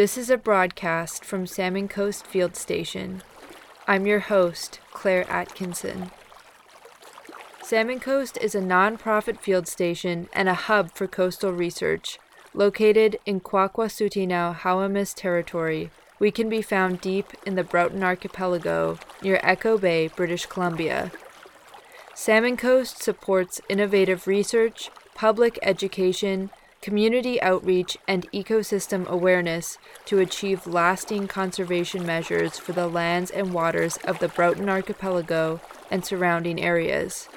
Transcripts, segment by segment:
This is a broadcast from Salmon Coast Field Station. I'm your host, Claire Atkinson. Salmon Coast is a nonprofit field station and a hub for coastal research. Located in Kwakwasutinau territory, we can be found deep in the Broughton Archipelago near Echo Bay, British Columbia. Salmon Coast supports innovative research, public education, community outreach, and ecosystem awareness to achieve lasting conservation measures for the lands and waters of the Broughton Archipelago and surrounding areas.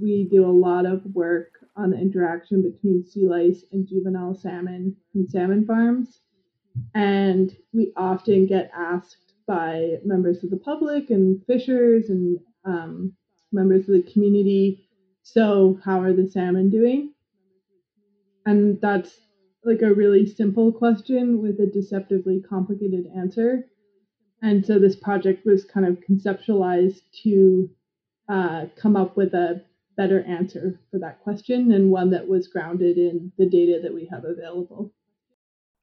We do a lot of work on the interaction between sea lice and juvenile salmon in salmon farms. And we often get asked by members of the public and fishers and um, members of the community so, how are the salmon doing? And that's like a really simple question with a deceptively complicated answer. And so, this project was kind of conceptualized to uh, come up with a better answer for that question and one that was grounded in the data that we have available.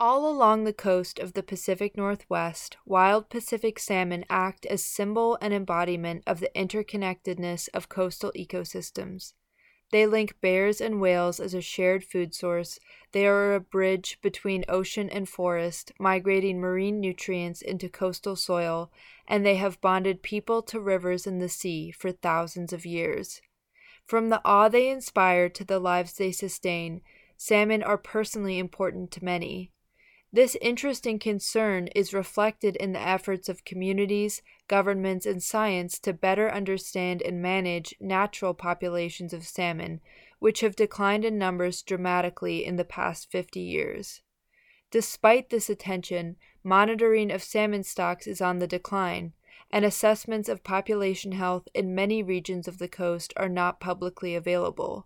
All along the coast of the Pacific Northwest, wild Pacific salmon act as symbol and embodiment of the interconnectedness of coastal ecosystems. They link bears and whales as a shared food source. They are a bridge between ocean and forest, migrating marine nutrients into coastal soil, and they have bonded people to rivers and the sea for thousands of years. From the awe they inspire to the lives they sustain, salmon are personally important to many. This interest and concern is reflected in the efforts of communities, governments, and science to better understand and manage natural populations of salmon, which have declined in numbers dramatically in the past 50 years. Despite this attention, monitoring of salmon stocks is on the decline, and assessments of population health in many regions of the coast are not publicly available.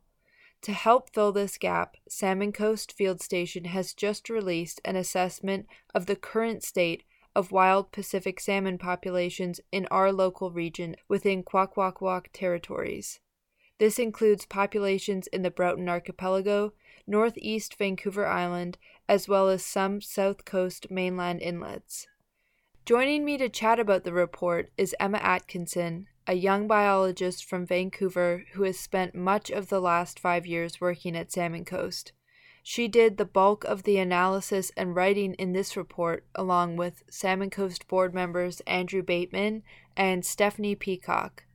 To help fill this gap, Salmon Coast Field Station has just released an assessment of the current state of wild Pacific salmon populations in our local region within Kwakwaka'wakw territories. This includes populations in the Broughton Archipelago, northeast Vancouver Island, as well as some south coast mainland inlets. Joining me to chat about the report is Emma Atkinson, a young biologist from Vancouver who has spent much of the last five years working at Salmon Coast. She did the bulk of the analysis and writing in this report, along with Salmon Coast board members Andrew Bateman and Stephanie Peacock.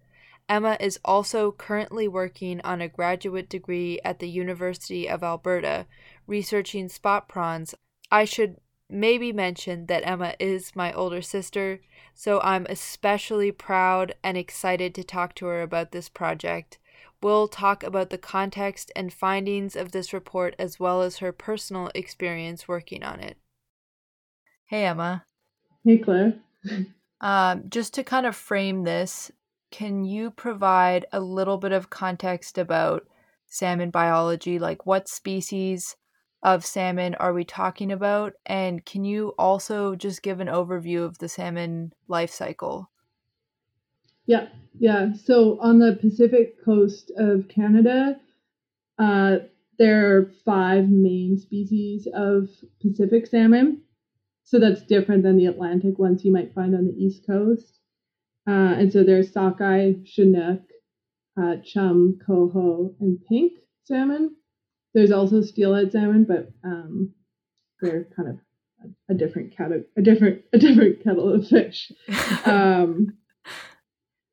Emma is also currently working on a graduate degree at the University of Alberta, researching spot prawns. I should maybe mention that Emma is my older sister, so I'm especially proud and excited to talk to her about this project. We'll talk about the context and findings of this report as well as her personal experience working on it. Hey, Emma. Hey, Claire. um, just to kind of frame this, can you provide a little bit of context about salmon biology? Like, what species of salmon are we talking about? And can you also just give an overview of the salmon life cycle? Yeah, yeah. So on the Pacific coast of Canada, uh, there are five main species of Pacific salmon. So that's different than the Atlantic ones you might find on the East Coast. Uh, and so there's sockeye, chinook, uh, chum, coho, and pink salmon. There's also steelhead salmon, but um, they're kind of a, a different cat, a different a different kettle of fish. Um,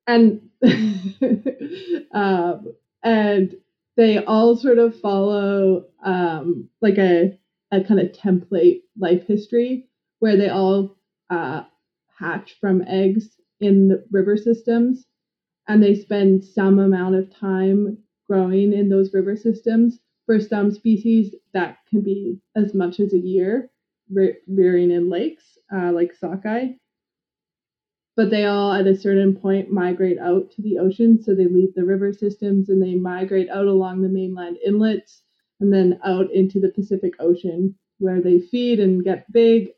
and um, and they all sort of follow um, like a a kind of template life history where they all uh, hatch from eggs in the river systems and they spend some amount of time growing in those river systems for some species, that can be as much as a year re- rearing in lakes, uh, like sockeye. But they all, at a certain point, migrate out to the ocean. So they leave the river systems and they migrate out along the mainland inlets and then out into the Pacific Ocean, where they feed and get big.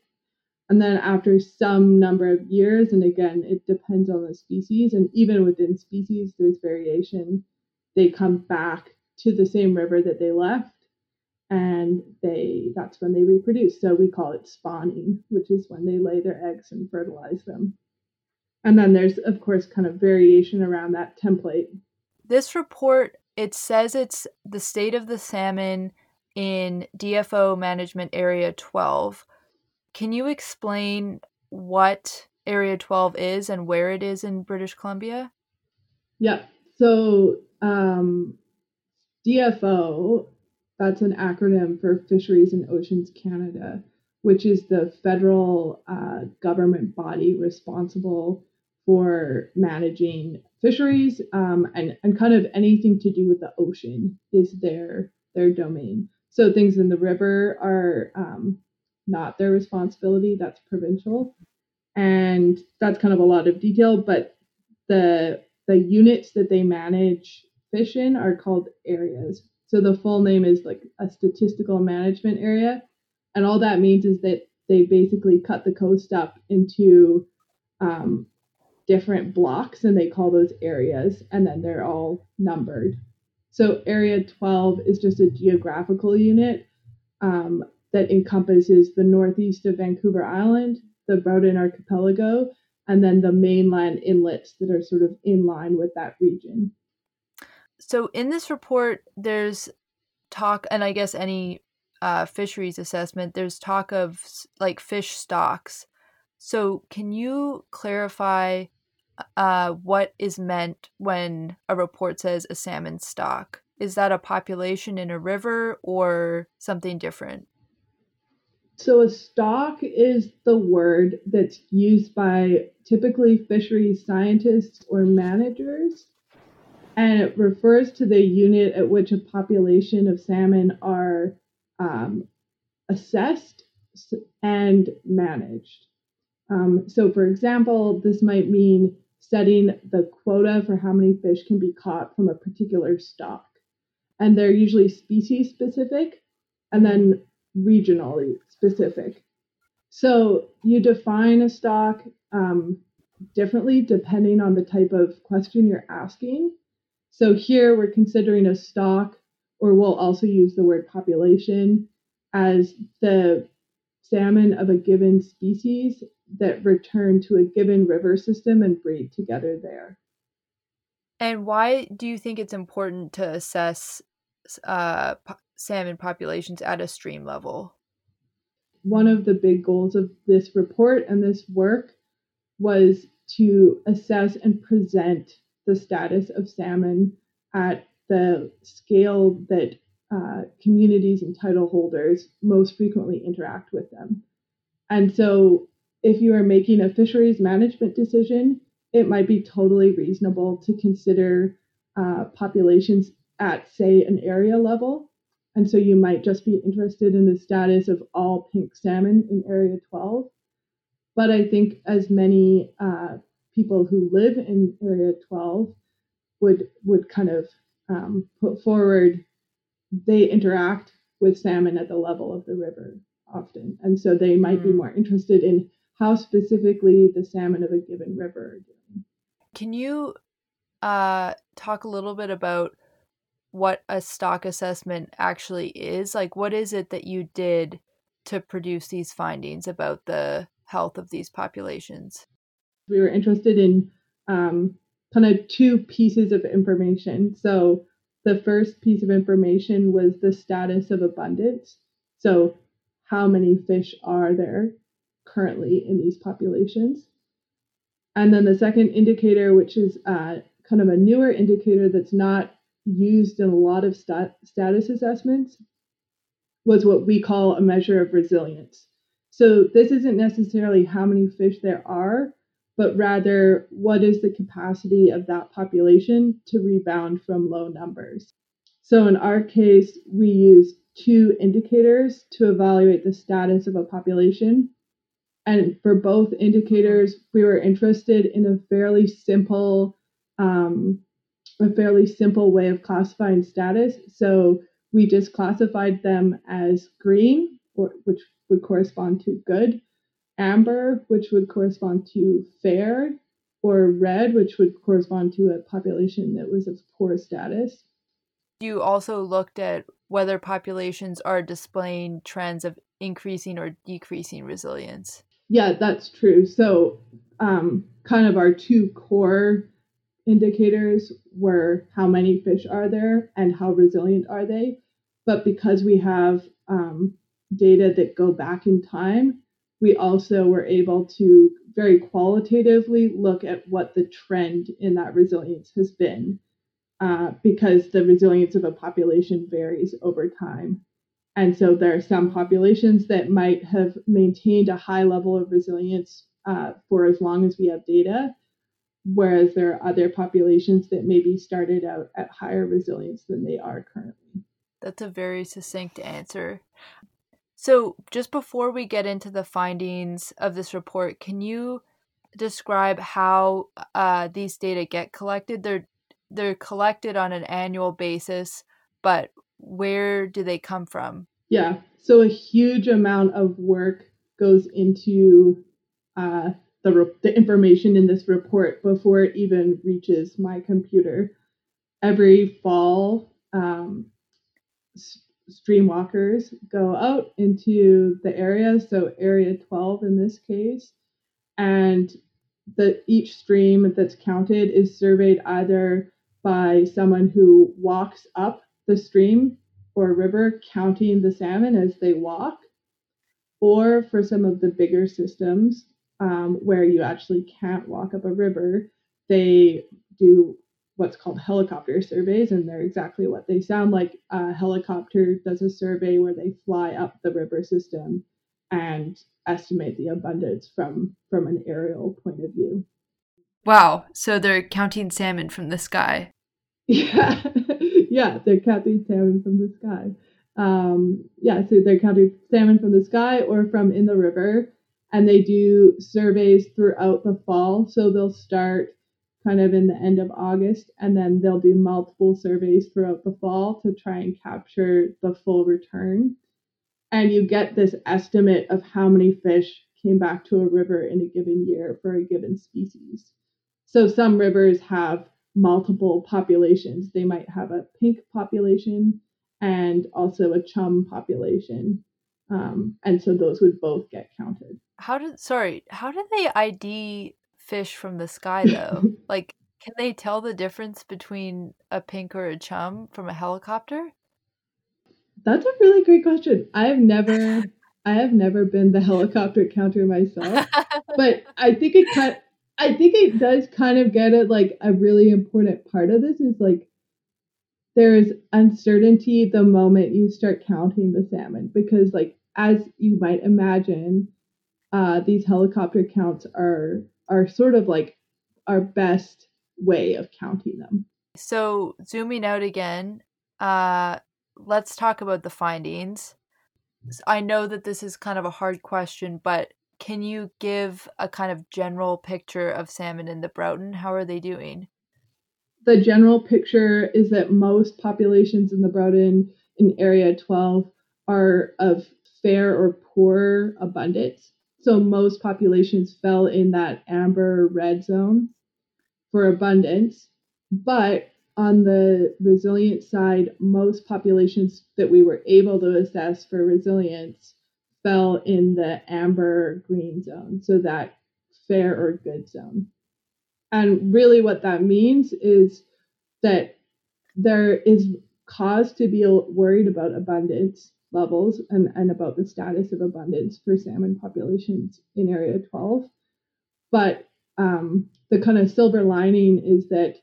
And then after some number of years, and again, it depends on the species, and even within species, there's variation, they come back to the same river that they left and they that's when they reproduce. So we call it spawning, which is when they lay their eggs and fertilize them. And then there's of course kind of variation around that template. This report it says it's the state of the salmon in DFO management area 12. Can you explain what area 12 is and where it is in British Columbia? Yeah. So um, DFO that's an acronym for Fisheries and Oceans Canada, which is the federal uh, government body responsible for managing fisheries um, and, and kind of anything to do with the ocean is their their domain. So things in the river are um, not their responsibility. That's provincial, and that's kind of a lot of detail. But the the units that they manage are called areas. So the full name is like a statistical management area. And all that means is that they basically cut the coast up into um, different blocks and they call those areas and then they're all numbered. So area 12 is just a geographical unit um, that encompasses the northeast of Vancouver Island, the Broughton Archipelago, and then the mainland inlets that are sort of in line with that region so in this report, there's talk, and I guess any uh, fisheries assessment, there's talk of like fish stocks. So can you clarify uh, what is meant when a report says a salmon stock? Is that a population in a river or something different? So, a stock is the word that's used by typically fisheries scientists or managers and it refers to the unit at which a population of salmon are um, assessed and managed. Um, so, for example, this might mean setting the quota for how many fish can be caught from a particular stock. And they're usually species specific and then regionally specific. So, you define a stock um, differently depending on the type of question you're asking. So here we're considering a stock, or we'll also use the word population as the salmon of a given species that return to a given river system and breed together there. And why do you think it's important to assess uh, po- salmon populations at a stream level? One of the big goals of this report and this work was to assess and present the status of salmon at the scale that uh, communities and title holders most frequently interact with them. And so, if you are making a fisheries management decision, it might be totally reasonable to consider uh, populations at, say, an area level. And so, you might just be interested in the status of all pink salmon in Area 12. But I think as many uh, people who live in Area 12 would would kind of um, put forward. They interact with salmon at the level of the river often, and so they might mm. be more interested in how specifically the salmon of a given river are doing. Can you uh, talk a little bit about what a stock assessment actually is? Like, what is it that you did to produce these findings about the health of these populations? We were interested in um, kind of two pieces of information. So the first piece of information was the status of abundance. So how many fish are there currently in these populations? And then the second indicator, which is uh, kind of a newer indicator that's not used in a lot of stat- status assessments, was what we call a measure of resilience. So this isn't necessarily how many fish there are, but rather what is the capacity of that population to rebound from low numbers. So in our case, we use two indicators to evaluate the status of a population. And for both indicators, we were interested in a fairly simple, um, a fairly simple way of classifying status. So we just classified them as green, or, which would correspond to good, amber, which would correspond to fair, or red, which would correspond to a population that was of poor status. You also looked at whether populations are displaying trends of increasing or decreasing resilience. Yeah, that's true. So, um, kind of our two core indicators were how many fish are there and how resilient are they. But because we have um, data that go back in time, we also were able to very qualitatively look at what the trend in that resilience has been, uh, because the resilience of a population varies over time. And so there are some populations that might have maintained a high level of resilience uh, for as long as we have data, whereas there are other populations that maybe started out at higher resilience than they are currently. That's a very succinct answer. So, just before we get into the findings of this report, can you describe how uh, these data get collected? They're they're collected on an annual basis, but where do they come from? Yeah, so a huge amount of work goes into uh, the re- the information in this report before it even reaches my computer. Every fall, um, streamwalkers go out into the area, so area 12 in this case, and the each stream that's counted is surveyed either by someone who walks up the stream or river counting the salmon as they walk, or for some of the bigger systems um, where you actually can't walk up a river, they do what's called helicopter surveys, and they're exactly what they sound like. A helicopter does a survey where they fly up the river system and estimate the abundance from from an aerial point of view. Wow! So they're counting salmon from the sky. Yeah, yeah, they're counting salmon from the sky. Um, yeah, so they're counting salmon from the sky or from in the river, and they do surveys throughout the fall. So they'll start kind of in the end of August, and then they'll do multiple surveys throughout the fall to try and capture the full return. And you get this estimate of how many fish came back to a river in a given year for a given species. So some rivers have multiple populations. They might have a pink population and also a chum population. Um, and so those would both get counted. How did sorry, how did they ID fish from the sky though? like can they tell the difference between a pink or a chum from a helicopter? That's a really great question. I have never I have never been the helicopter counter myself, but I think it kind I think it does kind of get at like a really important part of this is like there is uncertainty the moment you start counting the salmon because like as you might imagine uh, these helicopter counts are are sort of like our best way of counting them. So, zooming out again, uh, let's talk about the findings. I know that this is kind of a hard question, but can you give a kind of general picture of salmon in the Broughton? How are they doing? The general picture is that most populations in the Broughton in Area 12 are of fair or poor abundance. So most populations fell in that amber red zone for abundance. But on the resilient side, most populations that we were able to assess for resilience fell in the amber green zone, so that fair or good zone. And really, what that means is that there is cause to be worried about abundance levels and, and about the status of abundance for salmon populations in Area 12. But um, the kind of silver lining is that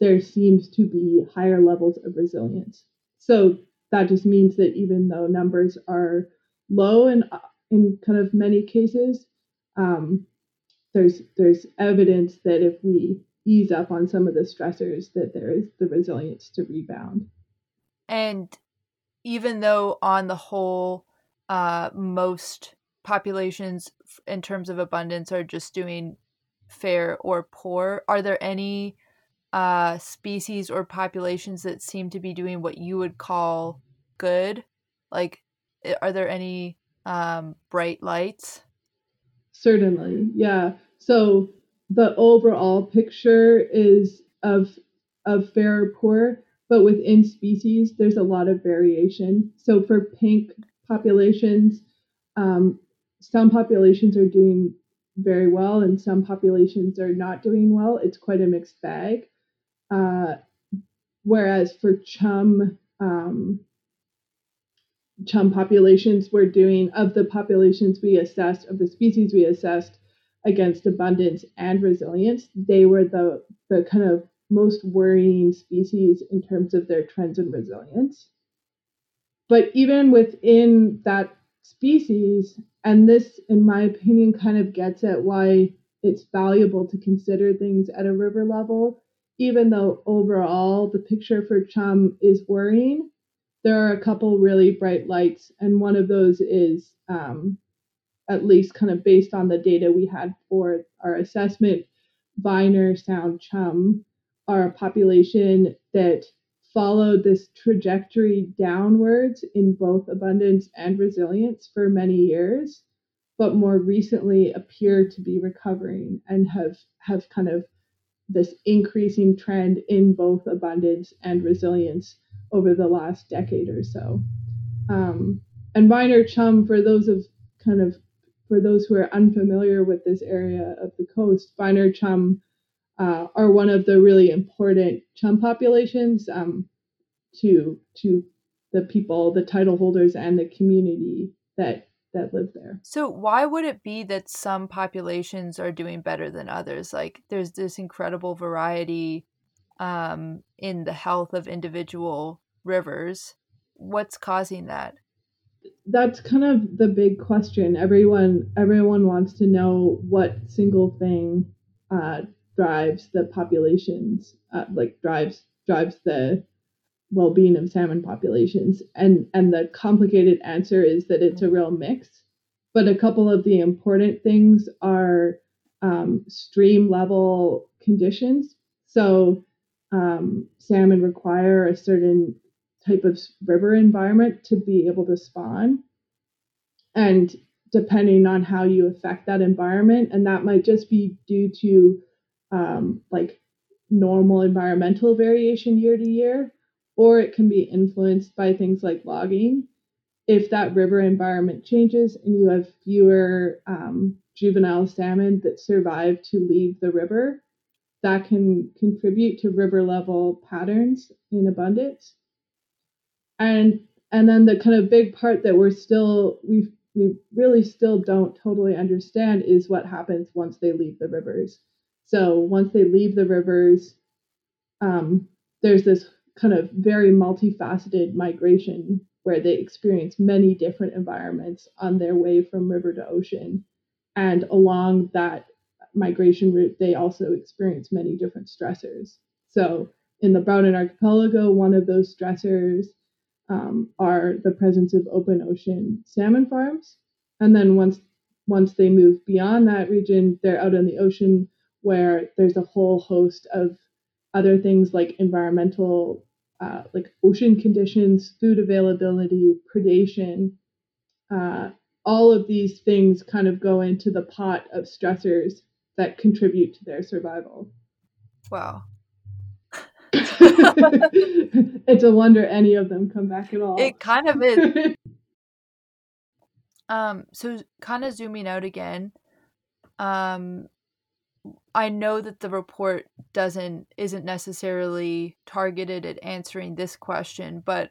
there seems to be higher levels of resilience. So that just means that even though numbers are low in in kind of many cases, um, there's there's evidence that if we ease up on some of the stressors, that there is the resilience to rebound. And even though on the whole, uh, most populations in terms of abundance are just doing fair or poor, are there any uh, species or populations that seem to be doing what you would call good? Like, are there any um, bright lights? Certainly, yeah. So the overall picture is of of fair or poor, but within species, there's a lot of variation. So for pink populations, um, some populations are doing very well and some populations are not doing well. It's quite a mixed bag. Uh, whereas for chum, um, chum populations, we're doing of the populations we assessed, of the species we assessed against abundance and resilience, they were the the kind of most worrying species in terms of their trends and resilience. But even within that species, and this, in my opinion, kind of gets at why it's valuable to consider things at a river level, even though overall the picture for chum is worrying. There are a couple really bright lights, and one of those is um, at least kind of based on the data we had for our assessment, Viner Sound Chum are a population that followed this trajectory downwards in both abundance and resilience for many years, but more recently appear to be recovering and have have kind of this increasing trend in both abundance and resilience over the last decade or so. Um, and Viner Chum, for those of kind of for those who are unfamiliar with this area of the coast, Viner Chum uh, are one of the really important chum populations um, to to the people, the title holders, and the community that that live there. So why would it be that some populations are doing better than others? Like there's this incredible variety um, in the health of individual rivers. What's causing that? That's kind of the big question. Everyone everyone wants to know what single thing uh, drives the populations, uh, like drives drives the well-being of salmon populations. And and the complicated answer is that it's a real mix. But a couple of the important things are um, stream level conditions. So um, salmon require a certain type of river environment to be able to spawn. And depending on how you affect that environment and that might just be due to um, like normal environmental variation year to year or it can be influenced by things like logging. If that river environment changes and you have fewer um, juvenile salmon that survive to leave the river, that can contribute to river level patterns in abundance. And and then the kind of big part that we're still we we really still don't totally understand is what happens once they leave the rivers. So once they leave the rivers, um, there's this kind of very multifaceted migration where they experience many different environments on their way from river to ocean. And along that migration route, they also experience many different stressors. So, in the Broughton Archipelago, one of those stressors um, are the presence of open ocean salmon farms. And then once once they move beyond that region, they're out in the ocean where there's a whole host of other things like environmental uh, like ocean conditions, food availability, predation, uh, all of these things kind of go into the pot of stressors that contribute to their survival. Wow. it's a wonder any of them come back at all. It kind of is. um, so kind of zooming out again. Um, I know that the report doesn't isn't necessarily targeted at answering this question, but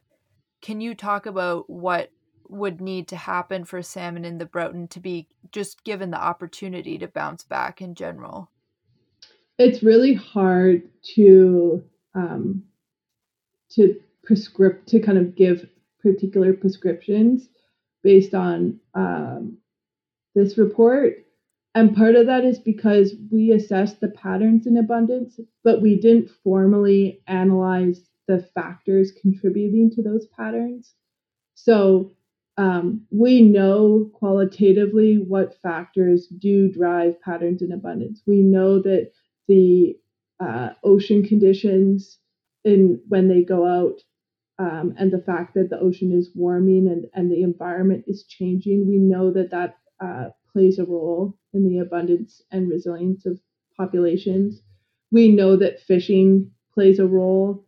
can you talk about what would need to happen for salmon in the Broughton to be just given the opportunity to bounce back in general? It's really hard to um, to prescript to kind of give particular prescriptions based on um, this report and part of that is because we assessed the patterns in abundance, but we didn't formally analyze the factors contributing to those patterns. So um, we know qualitatively what factors do drive patterns in abundance. We know that the uh, ocean conditions in when they go out um, and the fact that the ocean is warming and, and the environment is changing, we know that that uh, plays a role in the abundance and resilience of populations. We know that fishing plays a role.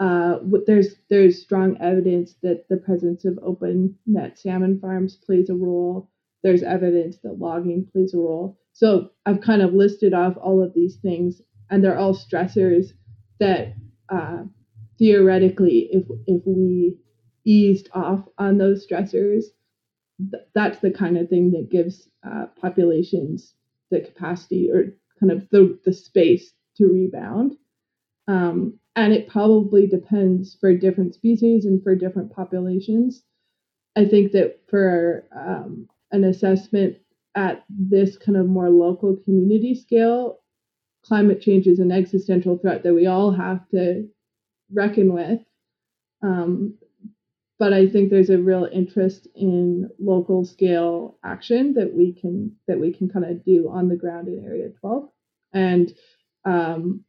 uh, there's there's strong evidence that the presence of open net salmon farms plays a role. There's evidence that logging plays a role. So I've kind of listed off all of these things, and they're all stressors that uh, theoretically, if if we eased off on those stressors, th- that's the kind of thing that gives uh, populations the capacity or kind of the the space to rebound. Um, and it probably depends for different species and for different populations. I think that for um, an assessment at this kind of more local community scale, climate change is an existential threat that we all have to reckon with. Um, but I think there's a real interest in local scale action that we can that we can kind of do on the ground in Area 12, and um,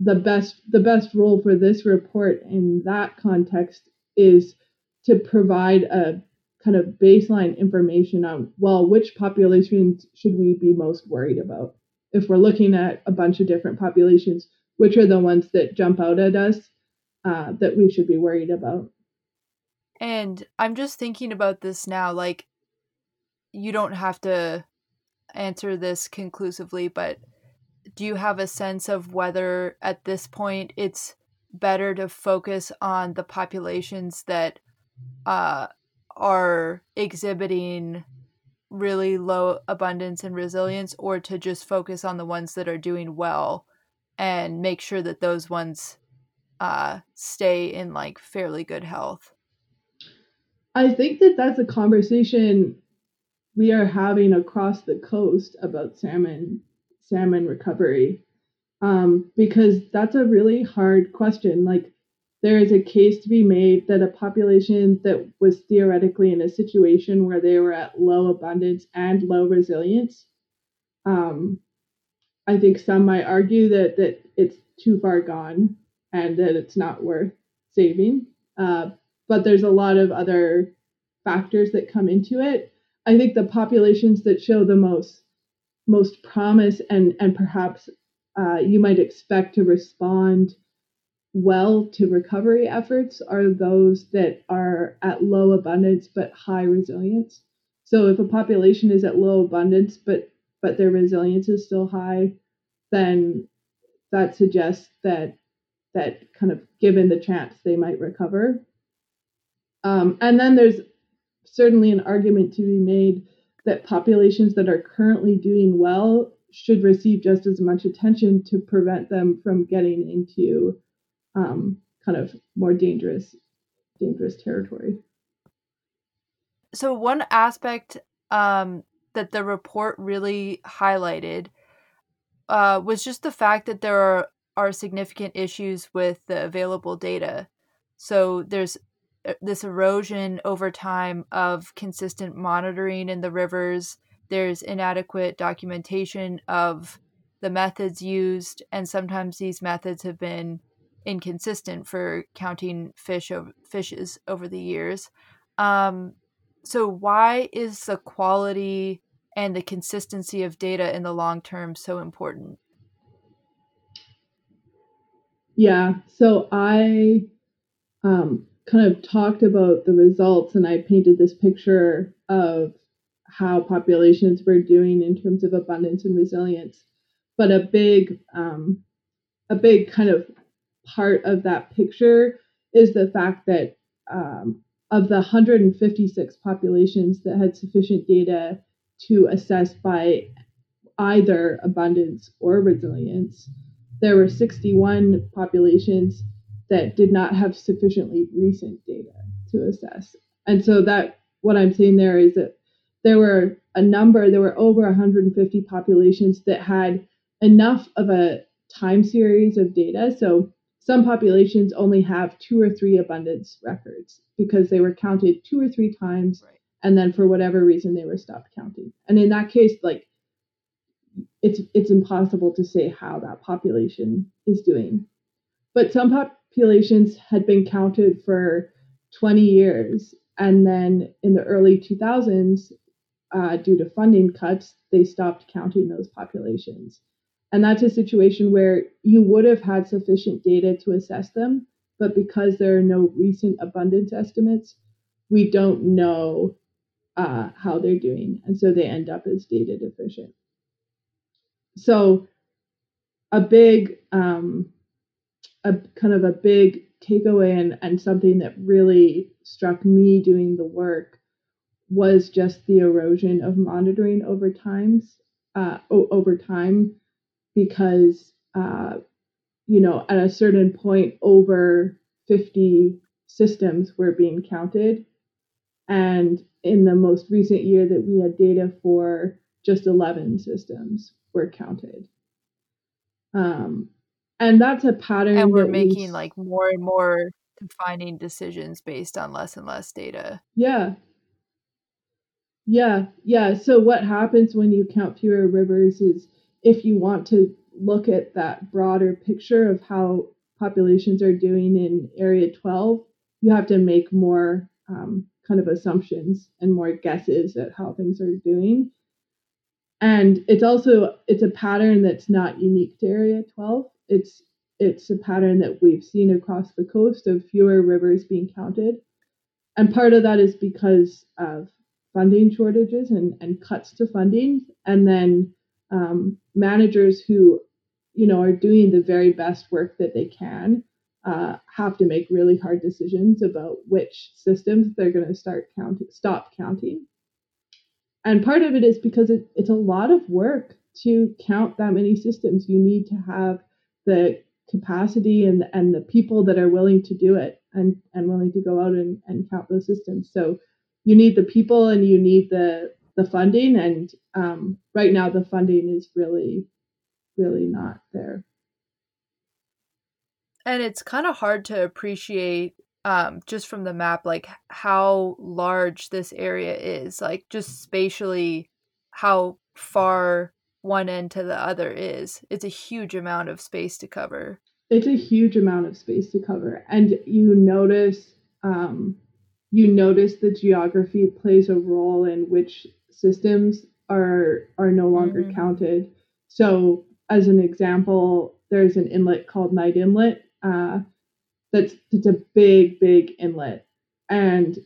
the best the best role for this report in that context is to provide a kind of baseline information on well which populations should we be most worried about? If we're looking at a bunch of different populations which are the ones that jump out at us uh, that we should be worried about and i'm just thinking about this now like you don't have to answer this conclusively but do you have a sense of whether at this point it's better to focus on the populations that uh, are exhibiting really low abundance and resilience or to just focus on the ones that are doing well and make sure that those ones uh, stay in like fairly good health i think that that's a conversation we are having across the coast about salmon salmon recovery um, because that's a really hard question. Like, there is a case to be made that a population that was theoretically in a situation where they were at low abundance and low resilience. Um, I think some might argue that that it's too far gone and that it's not worth saving. Uh, but there's a lot of other factors that come into it. I think the populations that show the most most promise and and perhaps uh, you might expect to respond well to recovery efforts are those that are at low abundance but high resilience. So if a population is at low abundance but but their resilience is still high, then that suggests that that kind of given the chance they might recover. Um, and then there's certainly an argument to be made that populations that are currently doing well should receive just as much attention to prevent them from getting into um, kind of more dangerous dangerous territory. So one aspect um, that the report really highlighted uh, was just the fact that there are, are significant issues with the available data. So there's this erosion over time of consistent monitoring in the rivers. There's inadequate documentation of the methods used, and sometimes these methods have been inconsistent for counting fish over, fishes over the years. Um, so, why is the quality and the consistency of data in the long term so important? Yeah, so I um, kind of talked about the results and I painted this picture of how populations were doing in terms of abundance and resilience. But a big, um, a big kind of part of that picture is the fact that um, of the 156 populations that had sufficient data to assess by either abundance or resilience, there were 61 populations that mm. did not have sufficiently recent data to assess. And so that what I'm saying there is that there were a number, there were over 150 populations that had enough of a time series of data. So some populations only have two or three abundance records because they were counted two or three times right. and then for whatever reason they were stopped counting. And in that case, like it's it's impossible to say how that population is doing. But some pop- populations had been counted for 20 years. And then in the early 2000s, uh, due to funding cuts, they stopped counting those populations. And that's a situation where you would have had sufficient data to assess them, but because there are no recent abundance estimates, we don't know uh, how they're doing, and so they end up as data deficient. So, a big, um, a kind of a big takeaway and, and something that really struck me doing the work was just the erosion of monitoring over times uh, over time because uh, you know at a certain point over 50 systems were being counted. And in the most recent year that we had data for just 11 systems were counted. Um, and that's a pattern and we're making we... like more and more defining decisions based on less and less data. Yeah. Yeah yeah so what happens when you count fewer rivers is if you want to look at that broader picture of how populations are doing in area 12 you have to make more um, kind of assumptions and more guesses at how things are doing. And it's also it's a pattern that's not unique to area 12 it's it's a pattern that we've seen across the coast of fewer rivers being counted. And part of that is because of funding shortages and, and cuts to funding. And then um, managers who, you know, are doing the very best work that they can uh, have to make really hard decisions about which systems they're going to start counting, stop counting. And part of it is because it, it's a lot of work to count that many systems. You need to have the capacity and and the people that are willing to do it and and willing to go out and, and count those systems. So you need the people and you need the the funding. And um, right now the funding is really really not there. And it's kind of hard to appreciate um, just from the map like how large this area is like just spatially how far one end to the other is. It's a huge amount of space to cover. It's a huge amount of space to cover. And you notice um, you notice the geography plays a role in which systems are are no longer mm-hmm. counted. So as an example, there's an inlet called Knight Inlet. Uh, that's it's a big, big inlet. And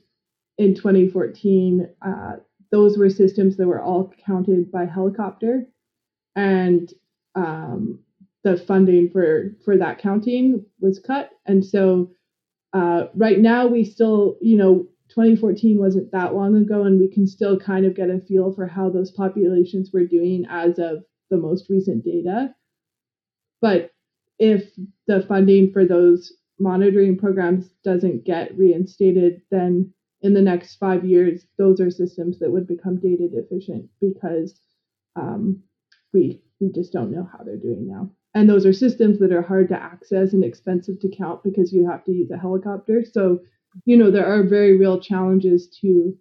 in 2014, uh, those were systems that were all counted by helicopter and um, the funding for for that counting was cut. And so uh, right now we still you know 2014 wasn't that long ago and we can still kind of get a feel for how those populations were doing as of the most recent data. But if the funding for those monitoring programs doesn't get reinstated then in the next five years those are systems that would become data deficient because um, we we just don't know how they're doing now. And those are systems that are hard to access and expensive to count because you have to use a helicopter. So, you know, there are very real challenges to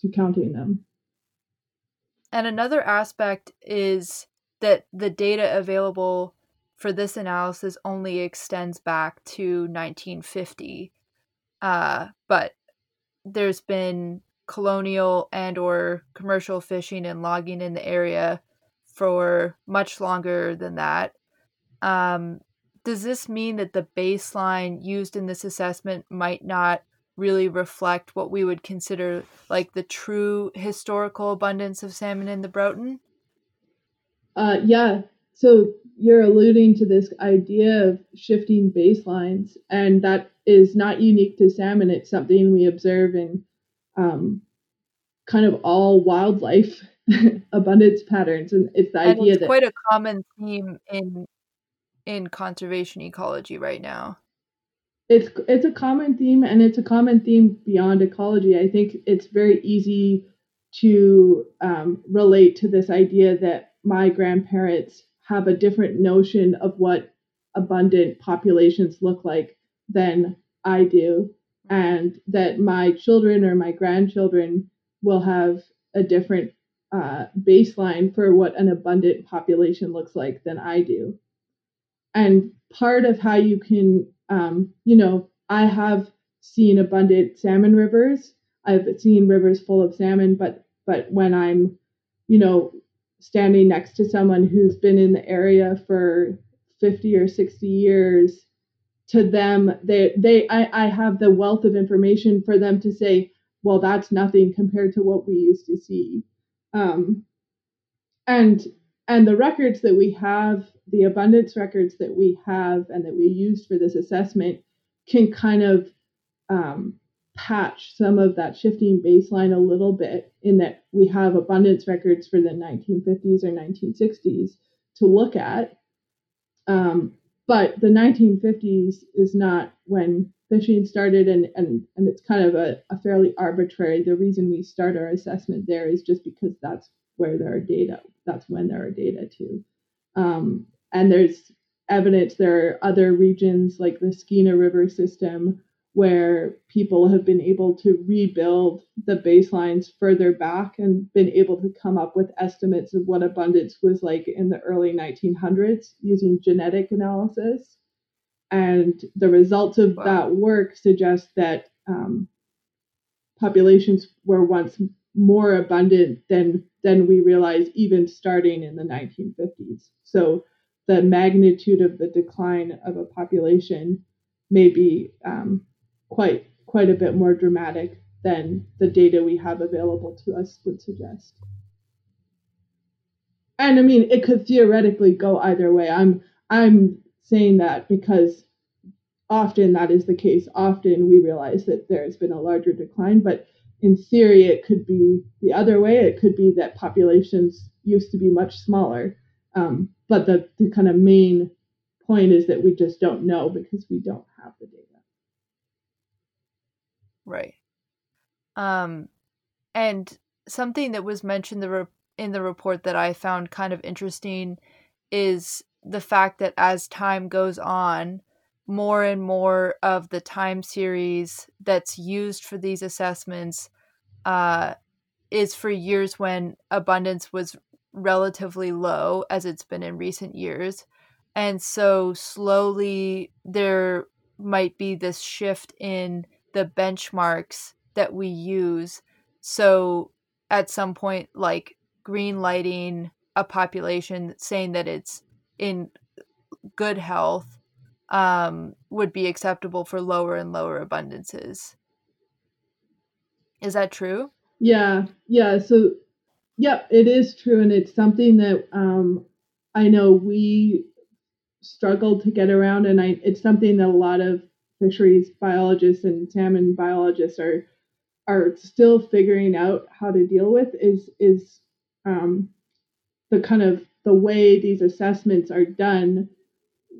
to counting them. And another aspect is that the data available for this analysis only extends back to 1950. Uh, but there's been colonial and or commercial fishing and logging in the area for much longer than that. Um, does this mean that the baseline used in this assessment might not really reflect what we would consider like the true historical abundance of salmon in the Broughton? Uh, yeah. So you're alluding to this idea of shifting baselines, and that is not unique to salmon. It's something we observe in um, kind of all wildlife abundance patterns and it's the and idea it's that quite a common theme in in conservation ecology right now it's it's a common theme and it's a common theme beyond ecology i think it's very easy to um, relate to this idea that my grandparents have a different notion of what abundant populations look like than i do mm-hmm. and that my children or my grandchildren will have a different uh, baseline for what an abundant population looks like than I do. And part of how you can, um, you know, I have seen abundant salmon rivers. I've seen rivers full of salmon, but but when I'm, you know, standing next to someone who's been in the area for 50 or 60 years, to them they they I, I have the wealth of information for them to say well that's nothing compared to what we used to see um, and and the records that we have the abundance records that we have and that we used for this assessment can kind of um, patch some of that shifting baseline a little bit in that we have abundance records for the 1950s or 1960s to look at. Um, but the 1950s is not when fishing started and, and, and it's kind of a, a fairly arbitrary the reason we start our assessment there is just because that's where there are data that's when there are data too um, and there's evidence there are other regions like the skeena river system where people have been able to rebuild the baselines further back and been able to come up with estimates of what abundance was like in the early 1900s using genetic analysis. And the results of wow. that work suggest that um, populations were once more abundant than than we realize even starting in the 1950s. So the magnitude of the decline of a population may be um, quite quite a bit more dramatic than the data we have available to us would suggest. And I mean, it could theoretically go either way. I'm I'm saying that because often that is the case. Often we realize that there has been a larger decline, but in theory, it could be the other way. It could be that populations used to be much smaller. Um, but the, the kind of main point is that we just don't know because we don't have the data. Right. Um, and something that was mentioned the re- in the report that I found kind of interesting is the fact that as time goes on, more and more of the time series that's used for these assessments uh, is for years when abundance was relatively low, as it's been in recent years. And so slowly there might be this shift in the benchmarks that we use. So at some point, like green lighting a population saying that it's in good health um, would be acceptable for lower and lower abundances. Is that true? Yeah, yeah. So, yeah, it is true, and it's something that um, I know we struggled to get around, and I it's something that a lot of fisheries biologists and salmon biologists are are still figuring out how to deal with is is um, the kind of the way these assessments are done.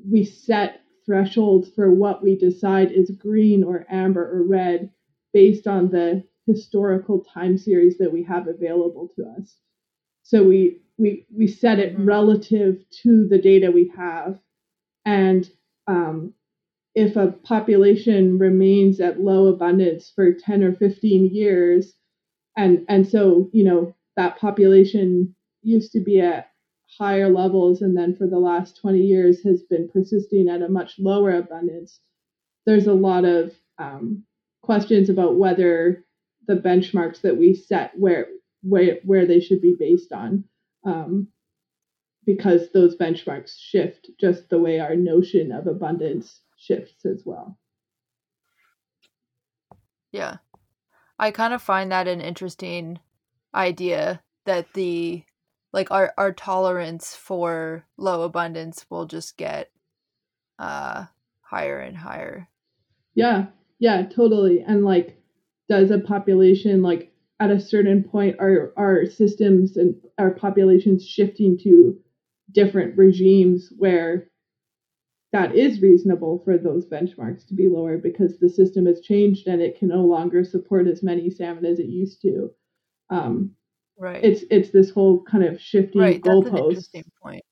We set thresholds for what we decide is green or amber or red based on the historical time series that we have available to us. So we we we set it mm-hmm. relative to the data we have, and um, if a population remains at low abundance for 10 or 15 years and and so you know that population used to be at higher levels and then for the last 20 years has been persisting at a much lower abundance there's a lot of um, questions about whether the benchmarks that we set where where where they should be based on um, because those benchmarks shift just the way our notion of abundance shifts as well. Yeah. I kind of find that an interesting idea that the like our our tolerance for low abundance will just get uh higher and higher. Yeah. Yeah, totally. And like does a population like at a certain point are our systems and our populations shifting to different regimes where that is reasonable for those benchmarks to be lower because the system has changed and it can no longer support as many salmon as it used to. Um, right. It's it's this whole kind of shifting right. goalpost. interesting point.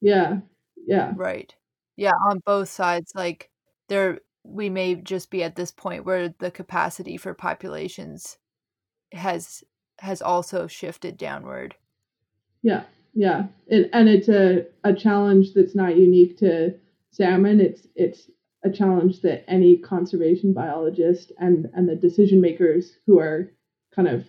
Yeah. Yeah. Right. Yeah. On both sides, like there, we may just be at this point where the capacity for populations has has also shifted downward. Yeah. Yeah. It, and it's a, a challenge that's not unique to salmon. It's it's a challenge that any conservation biologist and and the decision makers who are kind of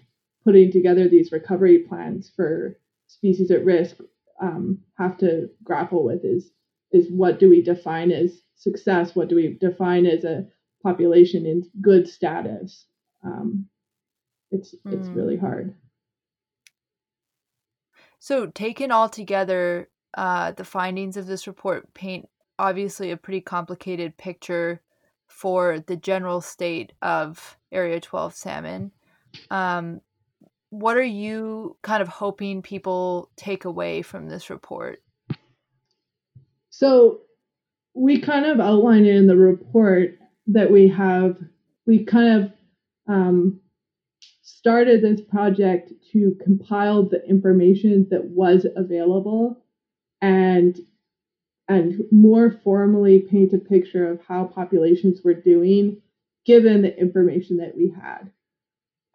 putting together these recovery plans for species at risk um, have to grapple with is is what do we define as success? What do we define as a population in good status? Um, it's mm. it's really hard. So, taken all together, uh, the findings of this report paint obviously a pretty complicated picture for the general state of Area 12 salmon. Um, what are you kind of hoping people take away from this report? So, we kind of outline in the report that we have, we kind of um, started this project to compile the information that was available and and more formally paint a picture of how populations were doing given the information that we had.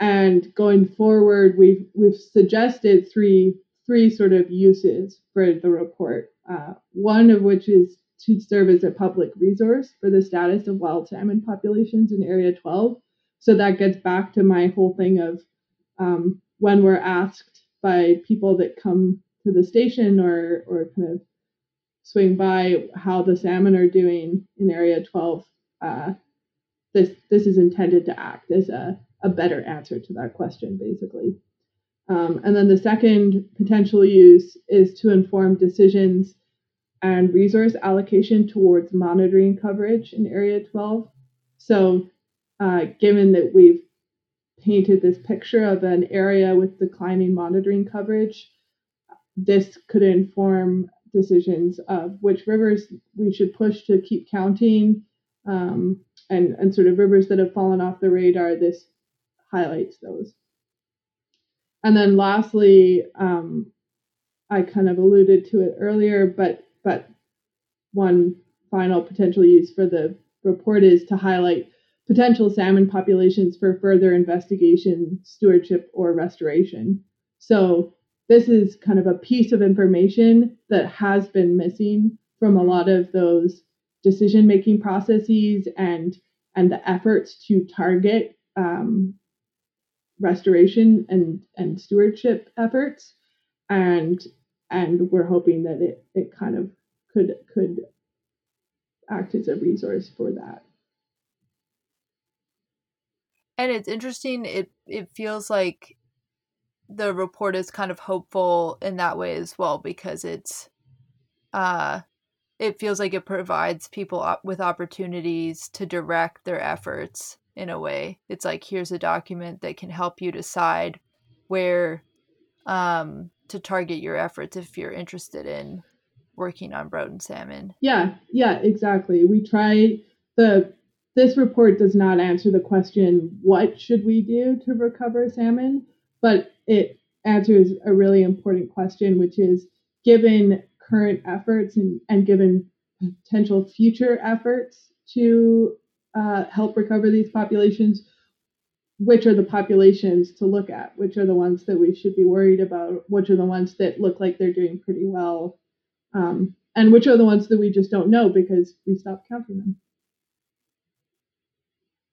And going forward, we've we've suggested three three sort of uses for the report. Uh, one of which is to serve as a public resource for the status of wild salmon populations in Area 12. So that gets back to my whole thing of um, when we're asked by people that come to the station or or kind of swing by how the salmon are doing in Area 12. Uh, this this is intended to act as a, a better answer to that question, basically. Um, and then the second potential use is to inform decisions and resource allocation towards monitoring coverage in Area 12. So, uh, given that we've painted this picture of an area with declining monitoring coverage, this could inform decisions of which rivers we should push to keep counting um, and, and sort of rivers that have fallen off the radar. This highlights those. And then lastly, um, I kind of alluded to it earlier, but but one final potential use for the report is to highlight potential salmon populations for further investigation, stewardship, or restoration. So this is kind of a piece of information that has been missing from a lot of those decision making processes and and the efforts to target um, restoration and and stewardship efforts. And and we're hoping that it it kind of could could act as a resource for that. And it's interesting it it feels like the report is kind of hopeful in that way as well because it's uh it feels like it provides people op- with opportunities to direct their efforts in a way. It's like here's a document that can help you decide where um, to target your efforts if you're interested in working on Broughton salmon. Yeah, yeah, exactly. We try the this report does not answer the question what should we do to recover salmon, but it answers a really important question, which is given current efforts and, and given potential future efforts to uh, help recover these populations, which are the populations to look at? Which are the ones that we should be worried about? Which are the ones that look like they're doing pretty well? Um, and which are the ones that we just don't know because we stopped counting them?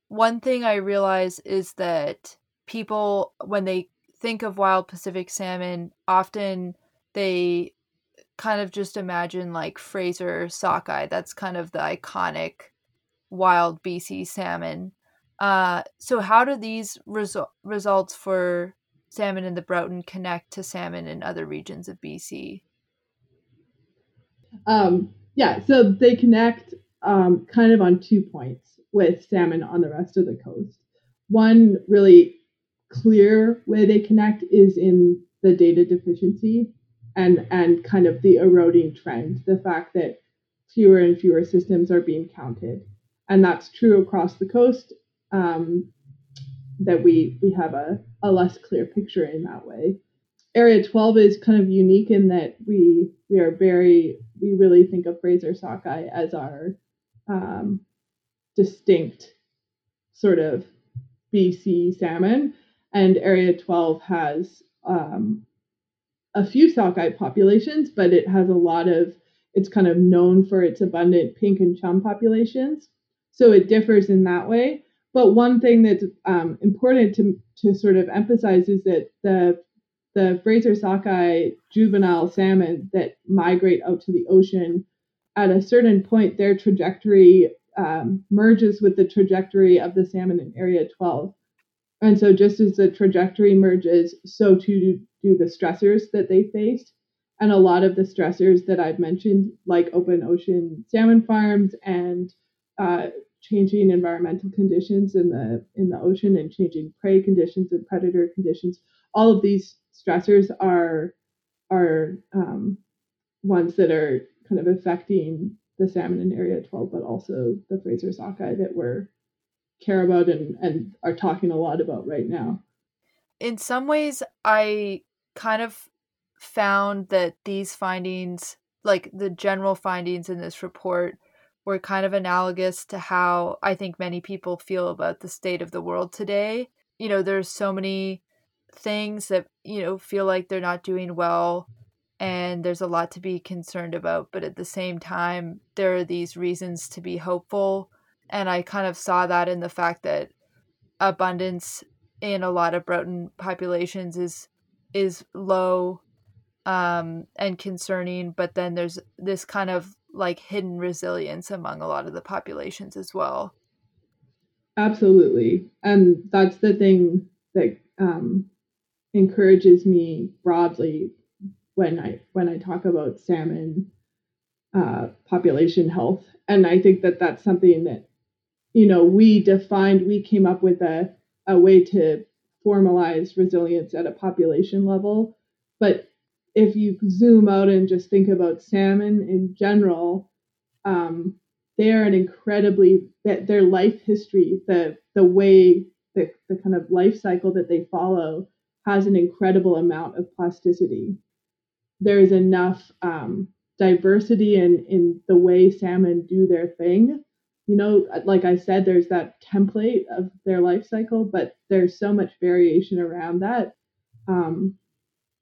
One thing I realize is that people, when they think of wild Pacific salmon, often they kind of just imagine like Fraser sockeye. That's kind of the iconic wild BC salmon. Uh, so how do these resu- results for salmon in the Broughton connect to salmon in other regions of BC? Um, yeah, so they connect um, kind of on two points with salmon on the rest of the coast. One really clear way they connect is in the data deficiency and and kind of the eroding trend, the fact that fewer and fewer systems are being counted and that's true across the coast. Um, that we we have a, a less clear picture in that way. Area 12 is kind of unique in that we we are very we really think of Fraser sockeye as our um, distinct sort of BC salmon, and Area 12 has um, a few sockeye populations, but it has a lot of it's kind of known for its abundant pink and chum populations. So it differs in that way. But one thing that's um, important to, to sort of emphasize is that the the Fraser sockeye juvenile salmon that migrate out to the ocean at a certain point, their trajectory um, merges with the trajectory of the salmon in Area 12. And so, just as the trajectory merges, so too do the stressors that they faced. And a lot of the stressors that I've mentioned, like open ocean salmon farms and uh, changing environmental conditions in the in the ocean and changing prey conditions and predator conditions, all of these stressors are are um, ones that are kind of affecting the salmon in Area 12, but also the Fraser sockeye that we're care about and, and are talking a lot about right now. In some ways, I kind of found that these findings, like the general findings in this report, were kind of analogous to how I think many people feel about the state of the world today. You know, there's so many things that, you know, feel like they're not doing well and there's a lot to be concerned about, but at the same time, there are these reasons to be hopeful. And I kind of saw that in the fact that abundance in a lot of Broughton populations is is low um, and concerning, but then there's this kind of like hidden resilience among a lot of the populations as well. Absolutely. And that's the thing that um, encourages me broadly when I when I talk about salmon uh, population health, and I think that that's something that you know we defined. We came up with a a way to formalize resilience at a population level, but if you zoom out and just think about salmon in general, um, they are an incredibly that their life history, the the way the, the kind of life cycle that they follow has an incredible amount of plasticity there is enough um, diversity in in the way salmon do their thing. You know, like I said, there's that template of their life cycle, but there's so much variation around that, um,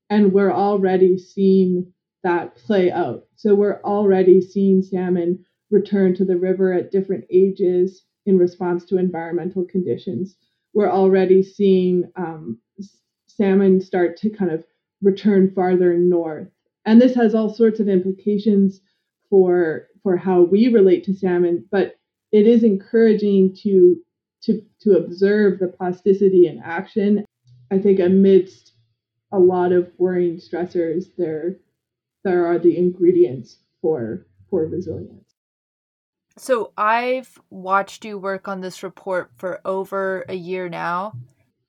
and we're already seeing that play out. So we're already seeing salmon return to the river at different ages in response to environmental conditions. We're already seeing um, salmon start to kind of return farther north. And this has all sorts of implications for for how we relate to salmon, but it is encouraging to to to observe the plasticity in action. I think amidst a lot of worrying stressors, there there are the ingredients for for resilience. So I've watched you work on this report for over a year now,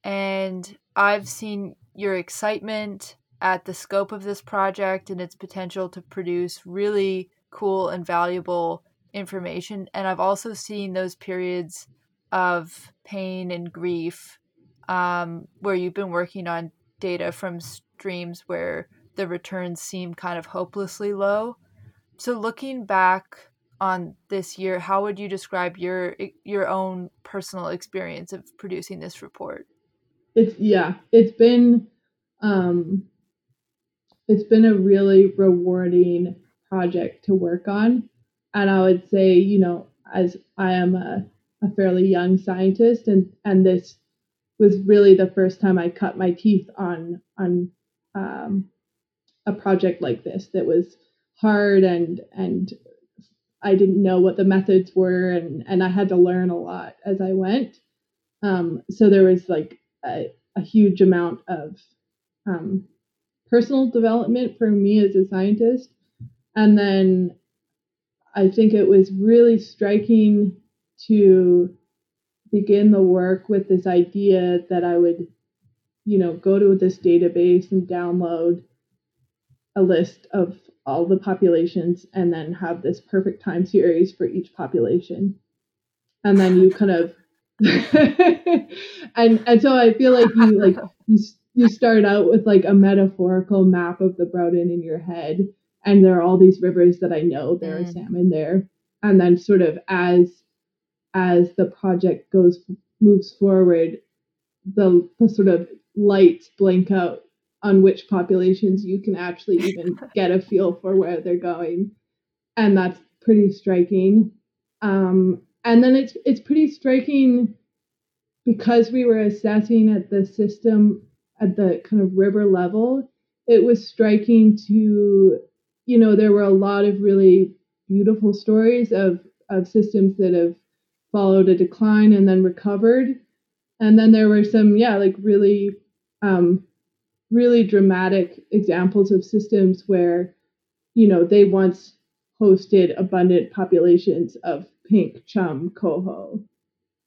and I've seen your excitement at the scope of this project and its potential to produce really cool and valuable information. And I've also seen those periods of pain and grief um, where you've been working on data from streams where the returns seem kind of hopelessly low. So looking back on this year, how would you describe your your own personal experience of producing this report? It's yeah, it's been um, it's been a really rewarding project to work on, and I would say you know as I am a, a fairly young scientist, and and this was really the first time I cut my teeth on on um, a project like this that was hard and and I didn't know what the methods were and and I had to learn a lot as I went. Um, so there was like a, a huge amount of um, personal development for me as a scientist. And then I think it was really striking to begin the work with this idea that I would, you know, go to this database and download a list of all the populations and then have this perfect time series for each population. And then you kind of and and so I feel like you like you you start out with like a metaphorical map of the Broughton in your head, and there are all these rivers that I know there mm. are salmon there, and then sort of as as the project goes moves forward, the the sort of lights blink out on which populations you can actually even get a feel for where they're going, and that's pretty striking. Um, and then it's it's pretty striking because we were assessing at the system at the kind of river level, it was striking to, you know, there were a lot of really beautiful stories of of systems that have followed a decline and then recovered. And then there were some, yeah, like really, um, really dramatic examples of systems where, you know, they once hosted abundant populations of pink chum coho.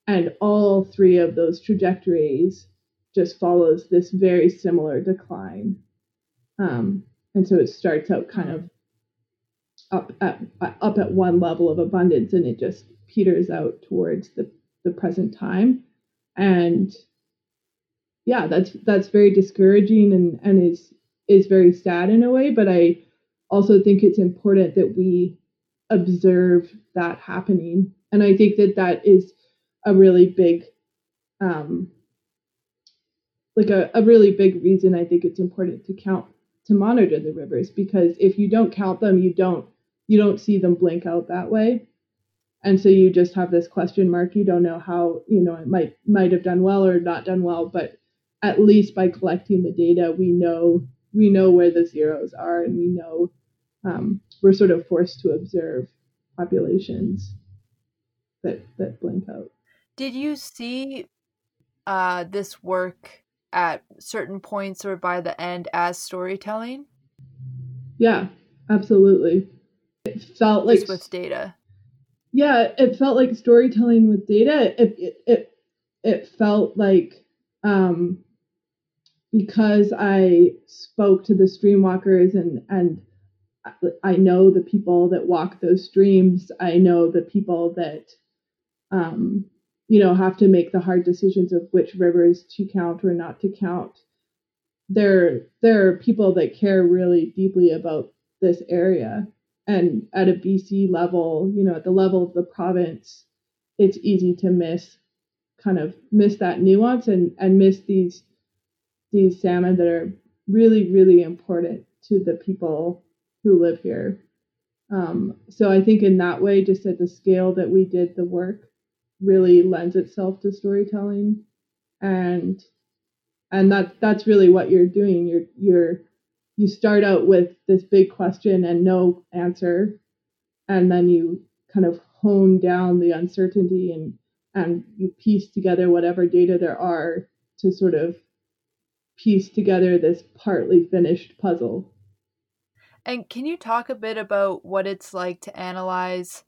And all three of those trajectories just follows this very similar decline. Um, and so it starts out kind of up at up at one level of abundance and it just peters out towards the, the present time. And yeah, that's that's very discouraging and, and is is very sad in a way, but I also think it's important that we observe that happening. And I think that that is a really big um, like a, a really big reason I think it's important to count to monitor the rivers because if you don't count them, you don't you don't see them blink out that way. And so you just have this question mark. You don't know how, you know, it might might have done well or not done well, but at least by collecting the data, we know we know where the zeros are and we know um, we're sort of forced to observe populations that that blink out. Did you see uh, this work at certain points or by the end as storytelling? Yeah, absolutely. It felt like Just with data. Yeah, it felt like storytelling with data. It it it, it felt like um, because I spoke to the streamwalkers and and I know the people that walk those streams. I know the people that um, you know, have to make the hard decisions of which rivers to count or not to count. There, there are people that care really deeply about this area, and at a BC level, you know, at the level of the province, it's easy to miss, kind of miss that nuance and and miss these these salmon that are really really important to the people who live here. Um, so I think in that way, just at the scale that we did the work, really lends itself to storytelling and and that that's really what you're doing you're you're you start out with this big question and no answer and then you kind of hone down the uncertainty and and you piece together whatever data there are to sort of piece together this partly finished puzzle and can you talk a bit about what it's like to analyze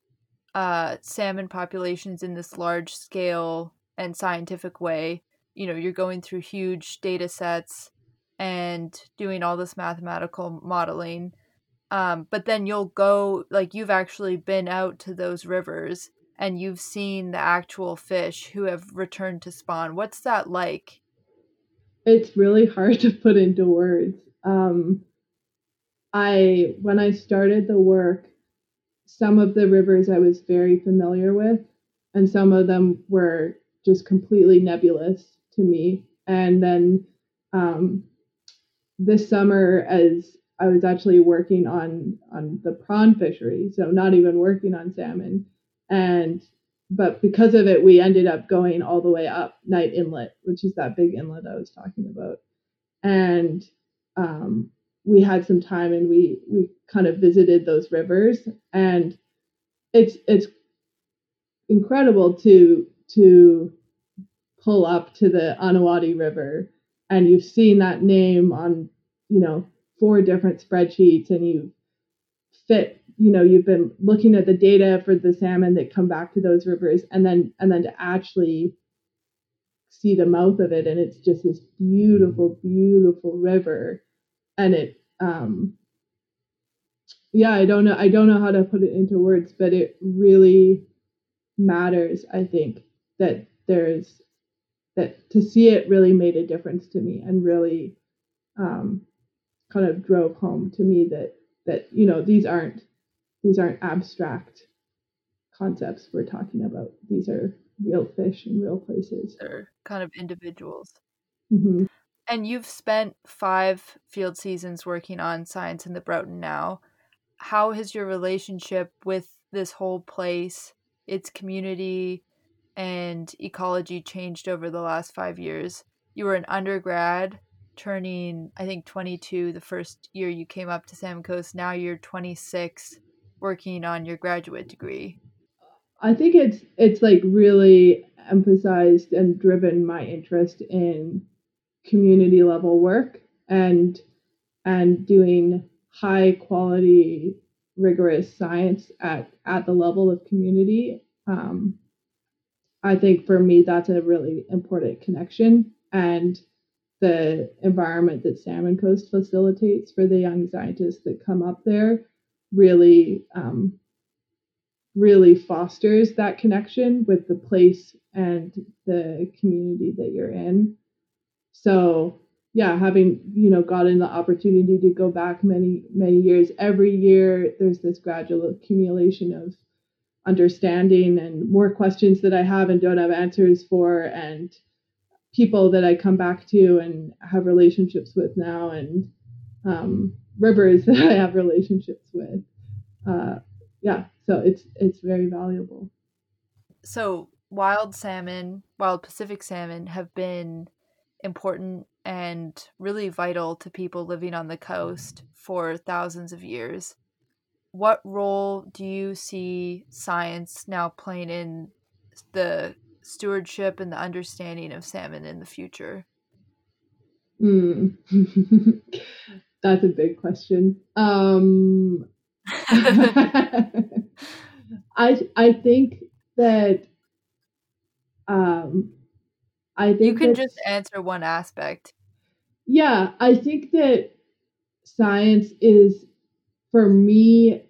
uh, salmon populations in this large scale and scientific way. You know, you're going through huge data sets and doing all this mathematical modeling. Um, but then you'll go, like, you've actually been out to those rivers and you've seen the actual fish who have returned to spawn. What's that like? It's really hard to put into words. Um, I, when I started the work, some of the rivers I was very familiar with, and some of them were just completely nebulous to me. And then um, this summer, as I was actually working on on the prawn fishery, so not even working on salmon, and but because of it, we ended up going all the way up Knight Inlet, which is that big inlet I was talking about, and um, we had some time and we we kind of visited those rivers. And it's it's incredible to to pull up to the Ahnuhati River and you've seen that name on you know four different spreadsheets and you fit you know you've been looking at the data for the salmon that come back to those rivers and then and then to actually see the mouth of it. And it's just this beautiful beautiful river. And it um yeah i don't know i don't know how to put it into words but it really matters i think that there's that to see it really made a difference to me and really um kind of drove home to me that that you know these aren't these aren't abstract concepts we're talking about these are real fish in real places they're kind of individuals mm-hmm. And you've spent five field seasons working on science in the Broughton now. How has your relationship with this whole place, its community, and ecology changed over the last five years? You were an undergrad, turning, I think, 22 the first year you came up to Salmon Coast. Now you're 26. working on your graduate degree? I think it's it's like really emphasized and driven my interest in community level work and and doing high quality rigorous science at at the level of community um, i think for me that's a really important connection and the environment that salmon coast facilitates for the young scientists that come up there really um, really fosters that connection with the place and the community that you're in. So yeah, having you know gotten the opportunity to go back many many years, every year there's this gradual accumulation of understanding and more questions that I have and don't have answers for, and people that I come back to and have relationships with now, and um, rivers that I have relationships with. Uh, yeah, so it's it's very valuable. So wild salmon, wild Pacific salmon have been important and really vital to people living on the coast for thousands of years. What role do you see science now playing in the stewardship and the understanding of salmon in the future? Mm. That's a big question. Um, I I think that um I think you can just answer one aspect. Yeah, I think that science is for me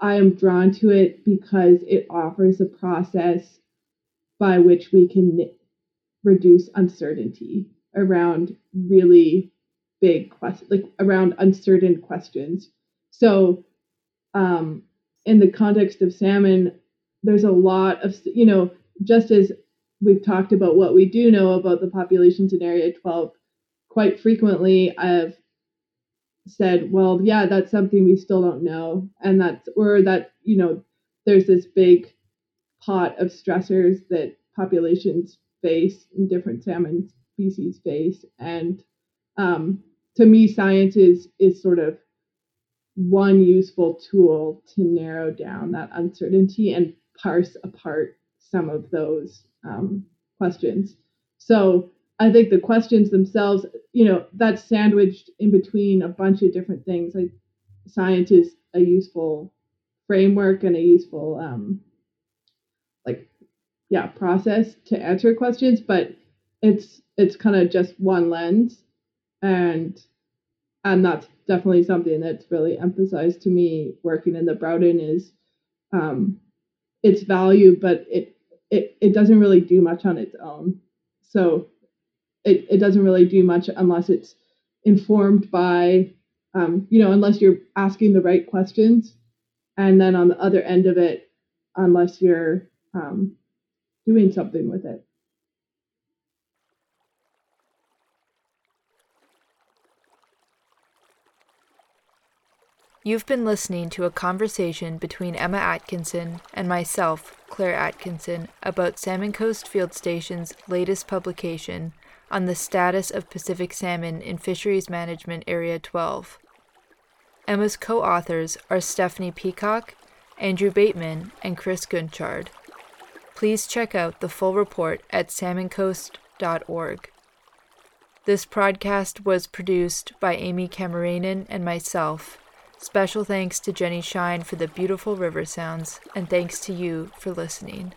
I am drawn to it because it offers a process by which we can reduce uncertainty around really big questions, like around uncertain questions. So um, in the context of salmon, there's a lot of, you know, just as we've talked about what we do know about the populations in Area 12, quite frequently I've said, well, yeah, that's something we still don't know. And that's, or that, you know, there's this big pot of stressors that populations face in different salmon species face. And um, to me, science is, is sort of one useful tool to narrow down that uncertainty and parse apart some of those um, questions. So I think the questions themselves, you know, that's sandwiched in between a bunch of different things. Like science is a useful framework and a useful, um, like, yeah, process to answer questions, but it's it's kind of just one lens, and and that's definitely something that's really emphasized to me working in the Broughton is um, its value, but it, it it doesn't really do much on its own. So it, it doesn't really do much unless it's informed by um, you know unless you're asking the right questions, and then on the other end of it, unless you're um, doing something with it. You've been listening to a conversation between Emma Atkinson and myself, Claire Atkinson, about Salmon Coast Field Station's latest publication on the status of Pacific salmon in Fisheries Management Area 12. Emma's co authors are Stephanie Peacock, Andrew Bateman, and Chris Gunchard. Please check out the full report at salmoncoast.org. This podcast was produced by Amy Cameranen and myself Special thanks to Jenny Shine for the beautiful river sounds, and thanks to you for listening.